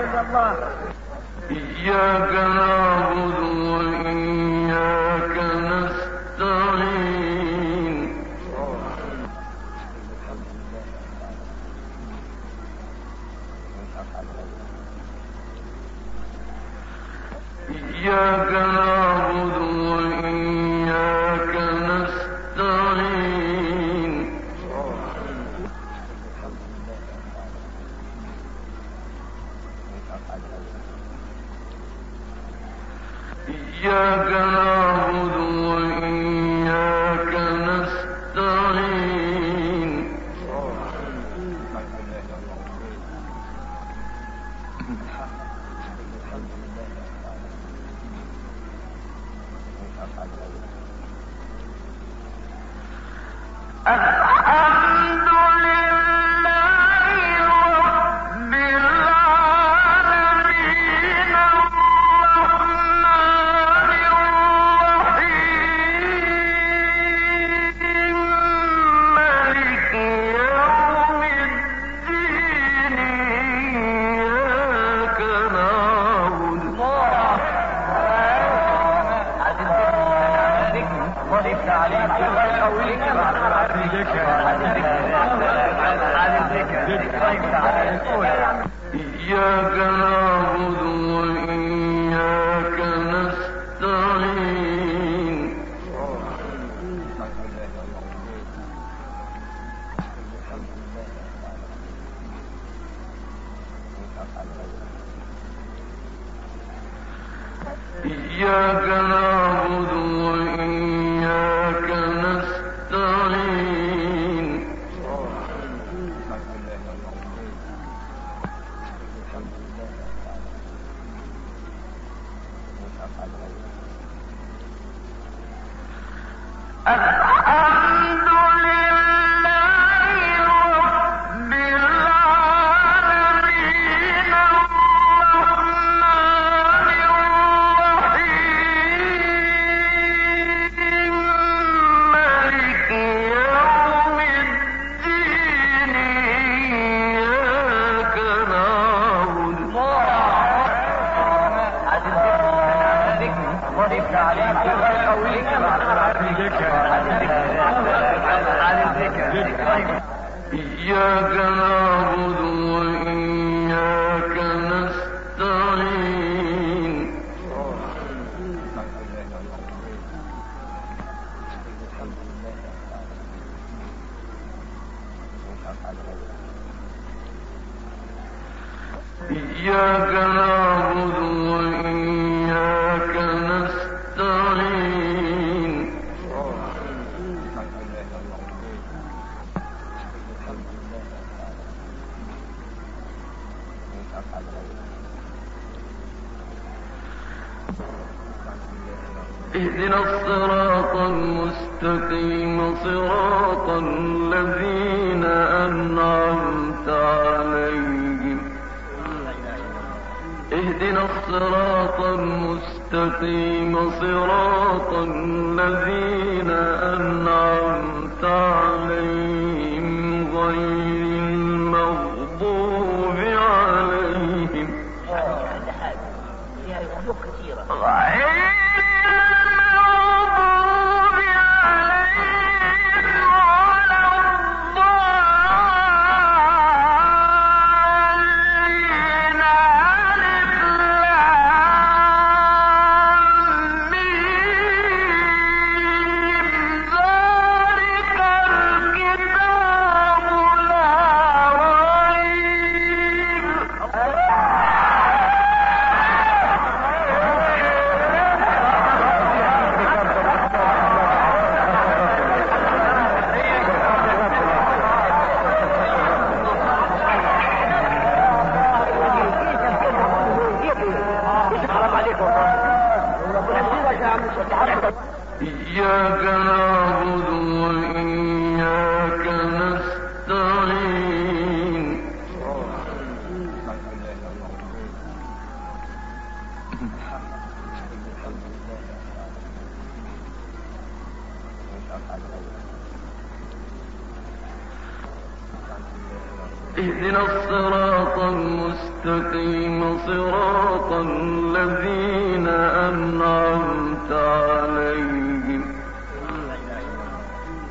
الا الله إياك نعبد إياك نعبد وإياك نستعين إياك نعبد And... إياك نعبد وإياك نستعين إياك نعبد اهدنا الصراط المستقيم صراط الذين أنعمت عليهم. اهدنا الصراط المستقيم صراط الذين أنعمت عليهم. right. اهدنا الصراط المستقيم صراط الذين أنعمت عليهم.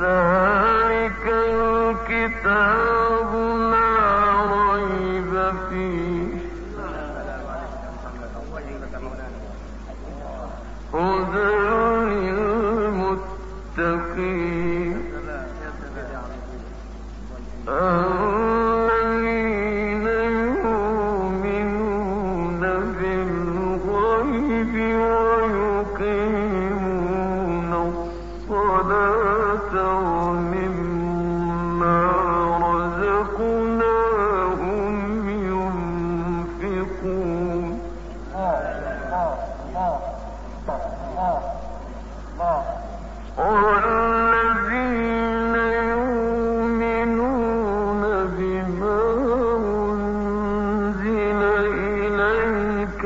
ذلك الكتاب لا ريب فيه. هدى للمتقين. إليك